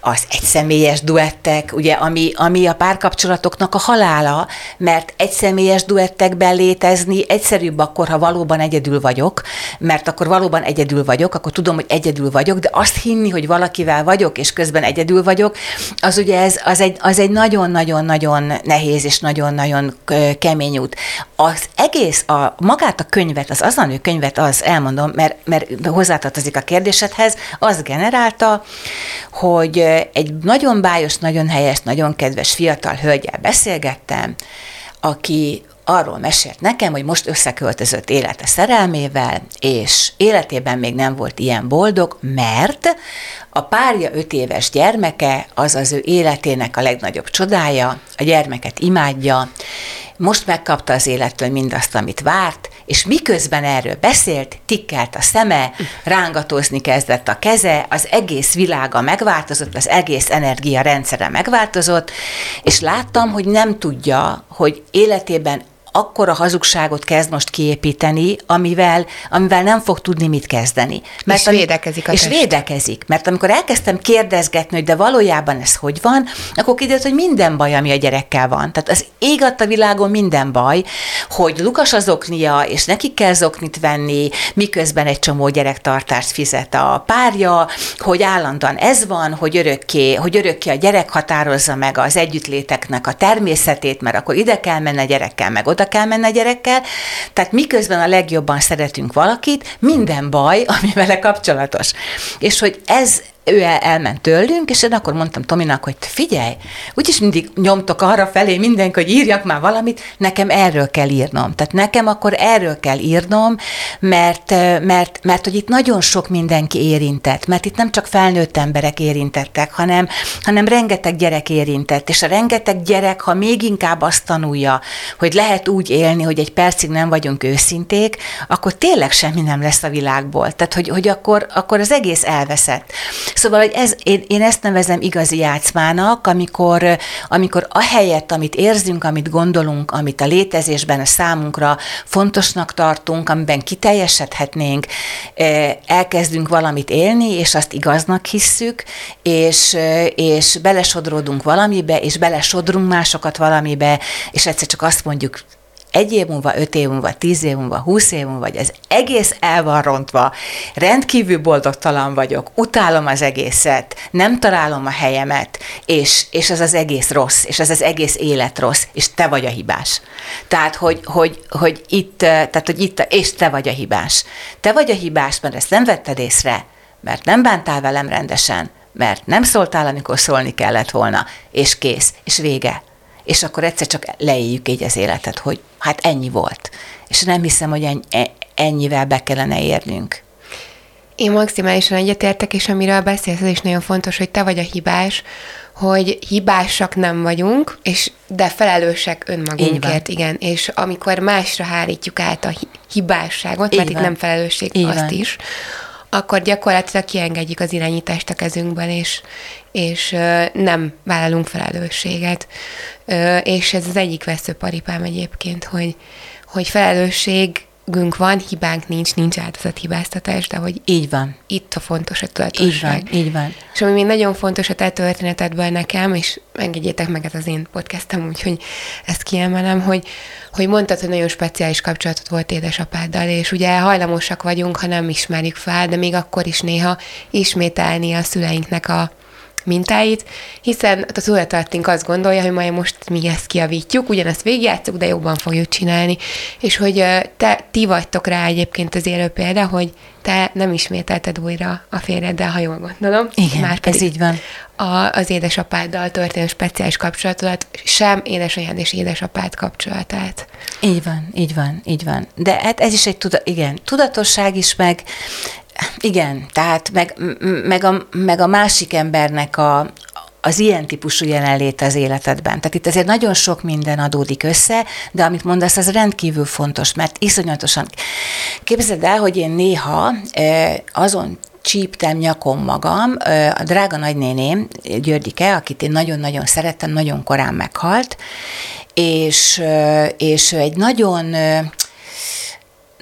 az egyszemélyes duettek, ugye, ami, ami a párkapcsolatoknak a halála, mert egyszemélyes duettekben létezni egyszerűbb akkor, ha valóban egyedül vagyok, mert akkor valóban egyedül vagyok, akkor tudom, hogy egyedül vagyok, de azt hinni, hogy valakivel vagyok, és közben egyedül vagyok, az ugye ez, az egy, az egy nagyon-nagyon-nagyon nehéz és nagyon-nagyon kemény út az egész, a, magát a könyvet, az azonnal könyvet az elmondom, mert, mert hozzátartozik a kérdésedhez, az generálta, hogy egy nagyon bájos, nagyon helyes, nagyon kedves fiatal hölgyel beszélgettem, aki arról mesélt nekem, hogy most összeköltözött élete szerelmével, és életében még nem volt ilyen boldog, mert a párja öt éves gyermeke az az ő életének a legnagyobb csodája, a gyermeket imádja, most megkapta az élettől mindazt, amit várt, és miközben erről beszélt, tikkelt a szeme, rángatózni kezdett a keze, az egész világa megváltozott, az egész energia rendszere megváltozott, és láttam, hogy nem tudja, hogy életében akkora hazugságot kezd most kiépíteni, amivel, amivel nem fog tudni mit kezdeni. Mert és ami, védekezik a És test. védekezik, mert amikor elkezdtem kérdezgetni, hogy de valójában ez hogy van, akkor kiderült, hogy minden baj, ami a gyerekkel van. Tehát az ég a világon minden baj, hogy lukas az oknia, és neki kell zoknit venni, miközben egy csomó gyerektartást fizet a párja, hogy állandóan ez van, hogy örökké, hogy örökké a gyerek határozza meg az együttléteknek a természetét, mert akkor ide kell menni a gyerekkel, meg oda útra kell menni a gyerekkel. Tehát miközben a legjobban szeretünk valakit, minden baj, ami vele kapcsolatos. És hogy ez ő el, elment tőlünk, és én akkor mondtam Tominak, hogy figyelj, úgyis mindig nyomtok arra felé mindenki, hogy írjak már valamit, nekem erről kell írnom. Tehát nekem akkor erről kell írnom, mert, mert, mert hogy itt nagyon sok mindenki érintett, mert itt nem csak felnőtt emberek érintettek, hanem, hanem rengeteg gyerek érintett, és a rengeteg gyerek, ha még inkább azt tanulja, hogy lehet úgy élni, hogy egy percig nem vagyunk őszinték, akkor tényleg semmi nem lesz a világból. Tehát, hogy, hogy akkor, akkor az egész elveszett. Szóval, hogy ez, én, én ezt nevezem igazi játszmának, amikor, amikor a helyet, amit érzünk, amit gondolunk, amit a létezésben a számunkra fontosnak tartunk, amiben kiteljesedhetnénk, eh, elkezdünk valamit élni, és azt igaznak hisszük, és, eh, és belesodródunk valamibe, és belesodrunk másokat valamibe, és egyszer csak azt mondjuk, egy év múlva, öt év múlva, tíz év múlva, húsz év múlva, vagy ez egész el van rontva, rendkívül boldogtalan vagyok, utálom az egészet, nem találom a helyemet, és, és az az egész rossz, és az az egész élet rossz, és te vagy a hibás. Tehát, hogy, hogy, hogy itt, tehát, hogy itt, és te vagy a hibás. Te vagy a hibás, mert ezt nem vetted észre, mert nem bántál velem rendesen, mert nem szóltál, amikor szólni kellett volna, és kész, és vége és akkor egyszer csak leéljük így az életet, hogy hát ennyi volt. És nem hiszem, hogy e, ennyivel be kellene érnünk. Én maximálisan egyetértek, és amiről beszélsz, az is nagyon fontos, hogy te vagy a hibás, hogy hibásak nem vagyunk, és de felelősek önmagunkért, igen. És amikor másra hárítjuk át a hibásságot, Így mert van. itt nem felelősség, Így azt van. is, akkor gyakorlatilag kiengedjük az irányítást a kezünkben, és, és nem vállalunk felelősséget. És ez az egyik veszőparipám egyébként, hogy, hogy felelősség günk van, hibánk nincs, nincs hibáztatás, de hogy így van. Itt a fontos a tudatosság. Így van, így van. És ami még nagyon fontos a te történetedben nekem, és engedjétek meg, ez az én podcastem, úgyhogy ezt kiemelem, hogy, hogy mondtad, hogy nagyon speciális kapcsolatot volt édesapáddal, és ugye hajlamosak vagyunk, ha nem ismerjük fel, de még akkor is néha ismételni a szüleinknek a mintáit, hiszen a tudatartink azt gondolja, hogy majd most mi ezt kiavítjuk, ugyanezt végigjátszuk, de jobban fogjuk csinálni. És hogy te, ti vagytok rá egyébként az élő példa, hogy te nem ismételted újra a férjeddel, ha jól gondolom. Igen, Már ez így van. A, az édesapáddal történő speciális kapcsolatodat, sem édesanyád és édesapád kapcsolatát. Így van, így van, így van. De hát ez is egy tuda, igen, tudatosság is, meg igen, tehát meg, meg, a, meg a másik embernek a, az ilyen típusú jelenlét az életedben. Tehát itt azért nagyon sok minden adódik össze, de amit mondasz, az rendkívül fontos, mert iszonyatosan. Képzeld el, hogy én néha azon csíptem nyakon magam, a drága nagynéném, Györgyike, akit én nagyon-nagyon szerettem, nagyon korán meghalt, és, és egy nagyon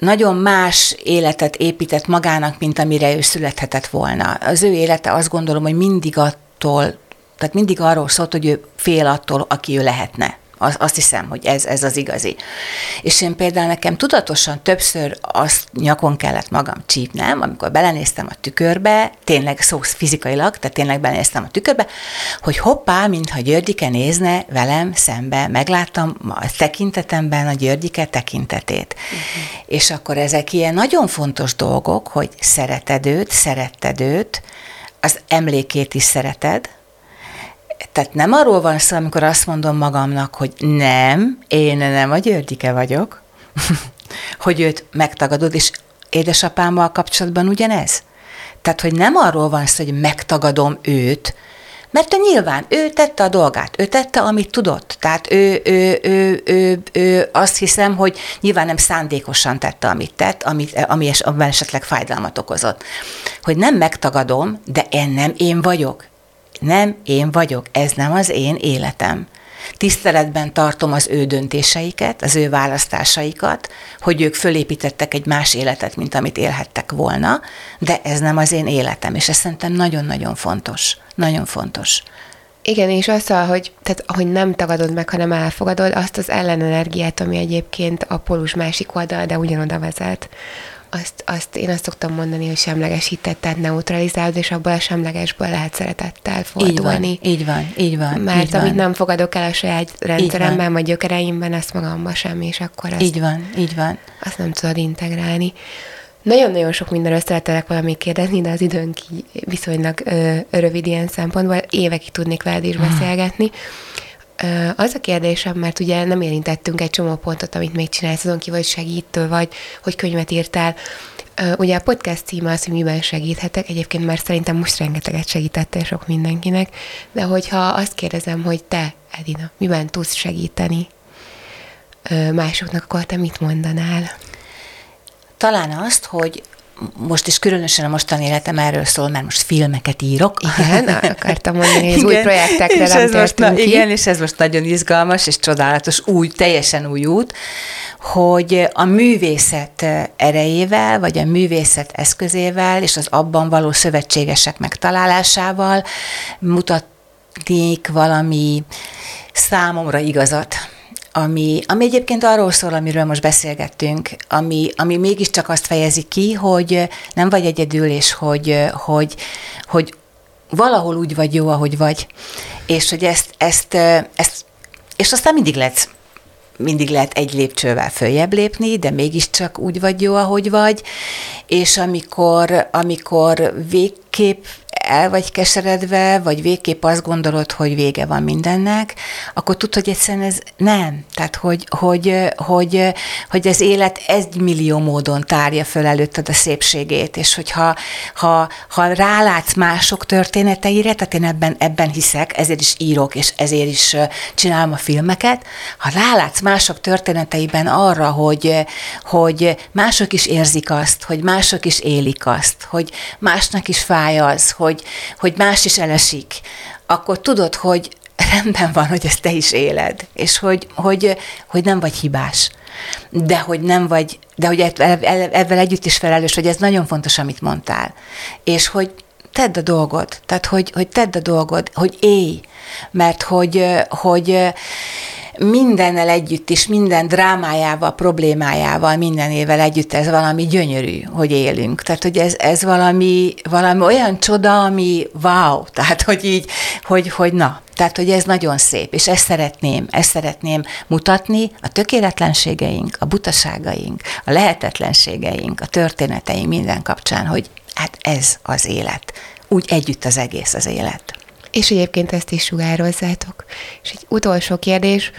nagyon más életet épített magának, mint amire ő születhetett volna. Az ő élete azt gondolom, hogy mindig attól, tehát mindig arról szólt, hogy ő fél attól, aki ő lehetne. Azt hiszem, hogy ez, ez az igazi. És én például nekem tudatosan többször azt nyakon kellett magam csípnem, amikor belenéztem a tükörbe, tényleg szó fizikailag, tehát tényleg belenéztem a tükörbe, hogy hoppá, mintha Györgyike nézne velem szembe, megláttam a tekintetemben a Györgyike tekintetét. Uh-huh. És akkor ezek ilyen nagyon fontos dolgok, hogy szereted őt, szeretted őt, az emlékét is szereted, tehát nem arról van szó, amikor azt mondom magamnak, hogy nem, én nem a Györgyike vagyok, hogy őt megtagadod, és édesapámmal kapcsolatban ugyanez. Tehát, hogy nem arról van szó, hogy megtagadom őt, mert ő nyilván, ő tette a dolgát, ő tette, amit tudott. Tehát ő, ő, ő, ő, ő azt hiszem, hogy nyilván nem szándékosan tette, amit tett, amit, ami es, esetleg fájdalmat okozott. Hogy nem megtagadom, de én nem én vagyok nem én vagyok, ez nem az én életem. Tiszteletben tartom az ő döntéseiket, az ő választásaikat, hogy ők fölépítettek egy más életet, mint amit élhettek volna, de ez nem az én életem, és ez szerintem nagyon-nagyon fontos. Nagyon fontos. Igen, és az, hogy, tehát, hogy nem tagadod meg, hanem elfogadod azt az ellenenergiát, ami egyébként a polus másik oldal, de ugyanoda vezet azt, azt én azt szoktam mondani, hogy semlegesített, tehát neutralizálod, és abból a semlegesből lehet szeretettel fordulni. Így van, így van, így van. Mert így amit van. nem fogadok el a saját rendszeremben, vagy gyökereimben, azt magamba sem, és akkor azt, Így van, így van. azt nem tudod integrálni. Nagyon-nagyon sok mindenről szeretelek valamit kérdezni, de az időnk viszonylag ö, rövid ilyen szempontból. Évekig tudnék veled is beszélgetni. Ö, az a kérdésem, mert ugye nem érintettünk egy csomó pontot, amit még csinálsz, azon kívül, hogy segítő vagy, hogy könyvet írtál. Ugye a podcast címe az, hogy miben segíthetek. Egyébként már szerintem most rengeteget segítettél sok mindenkinek, de hogyha azt kérdezem, hogy te, Edina, miben tudsz segíteni másoknak, akkor te mit mondanál? Talán azt, hogy most is különösen a mostani életem erről szól, mert most filmeket írok. Igen, akartam mondani, hogy az új projektekre és nem ez most, na, ki. Igen, és ez most nagyon izgalmas és csodálatos, új, teljesen új út, hogy a művészet erejével, vagy a művészet eszközével, és az abban való szövetségesek megtalálásával mutatnék valami számomra igazat, ami, ami egyébként arról szól, amiről most beszélgettünk, ami, ami mégiscsak azt fejezi ki, hogy nem vagy egyedül, és hogy, hogy, hogy valahol úgy vagy jó, ahogy vagy, és hogy ezt, ezt, ezt és aztán mindig lehet mindig lehet egy lépcsővel följebb lépni, de mégiscsak úgy vagy jó, ahogy vagy, és amikor, amikor végképp el vagy keseredve, vagy végképp azt gondolod, hogy vége van mindennek, akkor tudod, hogy egyszerűen ez nem. Tehát, hogy, hogy, hogy, hogy az élet egy millió módon tárja föl előtted a szépségét, és hogyha ha, ha rálátsz mások történeteire, tehát én ebben, ebben hiszek, ezért is írok, és ezért is csinálom a filmeket, ha rálátsz mások történeteiben arra, hogy, hogy mások is érzik azt, hogy mások is élik azt, hogy másnak is fáj az, hogy hogy, hogy más is elesik, akkor tudod, hogy rendben van, hogy ezt te is éled, és hogy, hogy, hogy nem vagy hibás. De hogy nem vagy, de hogy ebben együtt is felelős, hogy ez nagyon fontos, amit mondtál. És hogy tedd a dolgod, tehát hogy, hogy tedd a dolgod, hogy élj, mert hogy, hogy mindennel együtt is, minden drámájával, problémájával, mindenével együtt ez valami gyönyörű, hogy élünk. Tehát, hogy ez, ez valami, valami olyan csoda, ami wow, tehát, hogy így, hogy, hogy na, tehát, hogy ez nagyon szép, és ezt szeretném, ezt szeretném mutatni, a tökéletlenségeink, a butaságaink, a lehetetlenségeink, a történeteink minden kapcsán, hogy hát ez az élet. Úgy együtt az egész az élet. És egyébként ezt is sugározzátok. És egy utolsó kérdés,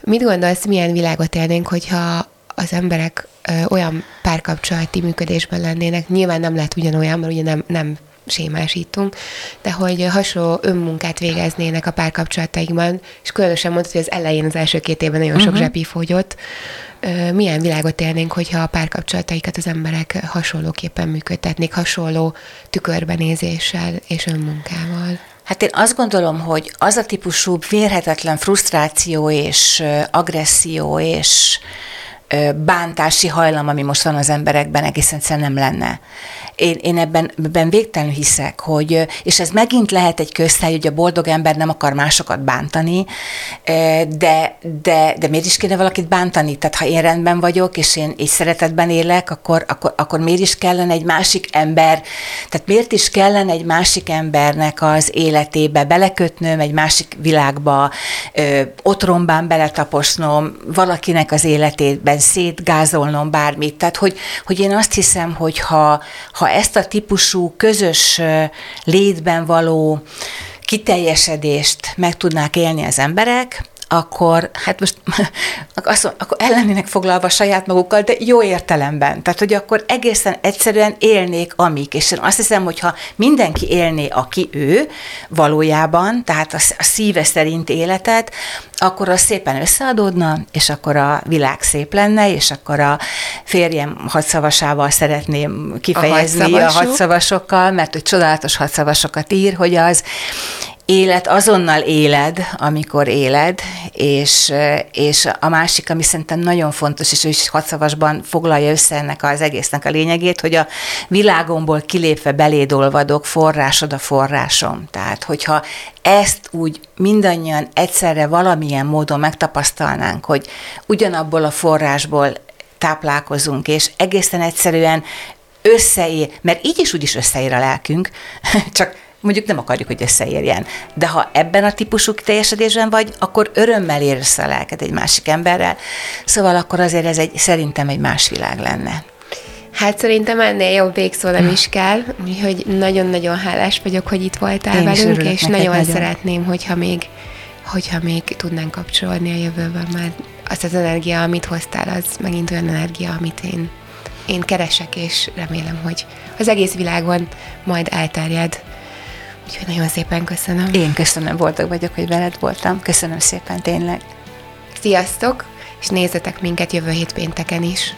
mit gondolsz, milyen világot élnénk, hogyha az emberek ö, olyan párkapcsolati működésben lennének, nyilván nem lehet ugyanolyan, mert ugye nem, nem sémásítunk, de hogy hasonló önmunkát végeznének a párkapcsolataikban, és különösen mondtad, hogy az elején, az első két évben nagyon sok uh-huh. zsepi fogyott. Milyen világot élnénk, hogyha a párkapcsolataikat az emberek hasonlóképpen működtetnék, hasonló tükörbenézéssel és önmunkával? Hát én azt gondolom, hogy az a típusú vérhetetlen frusztráció és agresszió és bántási hajlam, ami most van az emberekben, egészen egyszerűen nem lenne. Én, én ebben, ebben végtelenül hiszek, hogy, és ez megint lehet egy közhely, hogy a boldog ember nem akar másokat bántani, de, de, de miért is kéne valakit bántani? Tehát ha én rendben vagyok, és én egy szeretetben élek, akkor, akkor, akkor miért is kellene egy másik ember, tehát miért is kellene egy másik embernek az életébe belekötnöm, egy másik világba, otromban beletaposnom, valakinek az életében szétgázolnom bármit. Tehát, hogy, hogy én azt hiszem, hogy ha, ha ezt a típusú közös létben való kiteljesedést meg tudnák élni az emberek, akkor hát most azt, akkor ellennének foglalva saját magukkal, de jó értelemben. Tehát, hogy akkor egészen egyszerűen élnék amik. És én azt hiszem, hogyha mindenki élné, aki ő valójában, tehát a, szíve szerint életet, akkor az szépen összeadódna, és akkor a világ szép lenne, és akkor a férjem hadszavasával szeretném kifejezni a, a hadszavasokkal, mert hogy csodálatos hadszavasokat ír, hogy az élet azonnal éled, amikor éled, és, és a másik, ami szerintem nagyon fontos, és ő is hadszavasban foglalja össze ennek az egésznek a lényegét, hogy a világomból kilépve beléd olvadok, forrásod a forrásom. Tehát, hogyha ezt úgy mindannyian egyszerre valamilyen módon megtapasztalnánk, hogy ugyanabból a forrásból táplálkozunk, és egészen egyszerűen összeér, mert így is úgy is összeér a lelkünk, csak mondjuk nem akarjuk, hogy összeérjen. De ha ebben a típusú teljesedésben vagy, akkor örömmel ér össze a lelked egy másik emberrel. Szóval akkor azért ez egy, szerintem egy más világ lenne. Hát szerintem ennél jobb végszó nem is kell, úgyhogy nagyon-nagyon hálás vagyok, hogy itt voltál Én velünk, és nagyon, nagyon szeretném, hogyha még, hogyha még tudnánk kapcsolódni a jövőben, mert az az energia, amit hoztál, az megint olyan energia, amit én, én keresek, és remélem, hogy az egész világon majd elterjed. Úgyhogy nagyon szépen köszönöm. Én köszönöm, boldog vagyok, hogy veled voltam. Köszönöm szépen, tényleg. Sziasztok, és nézzetek minket jövő hét pénteken is.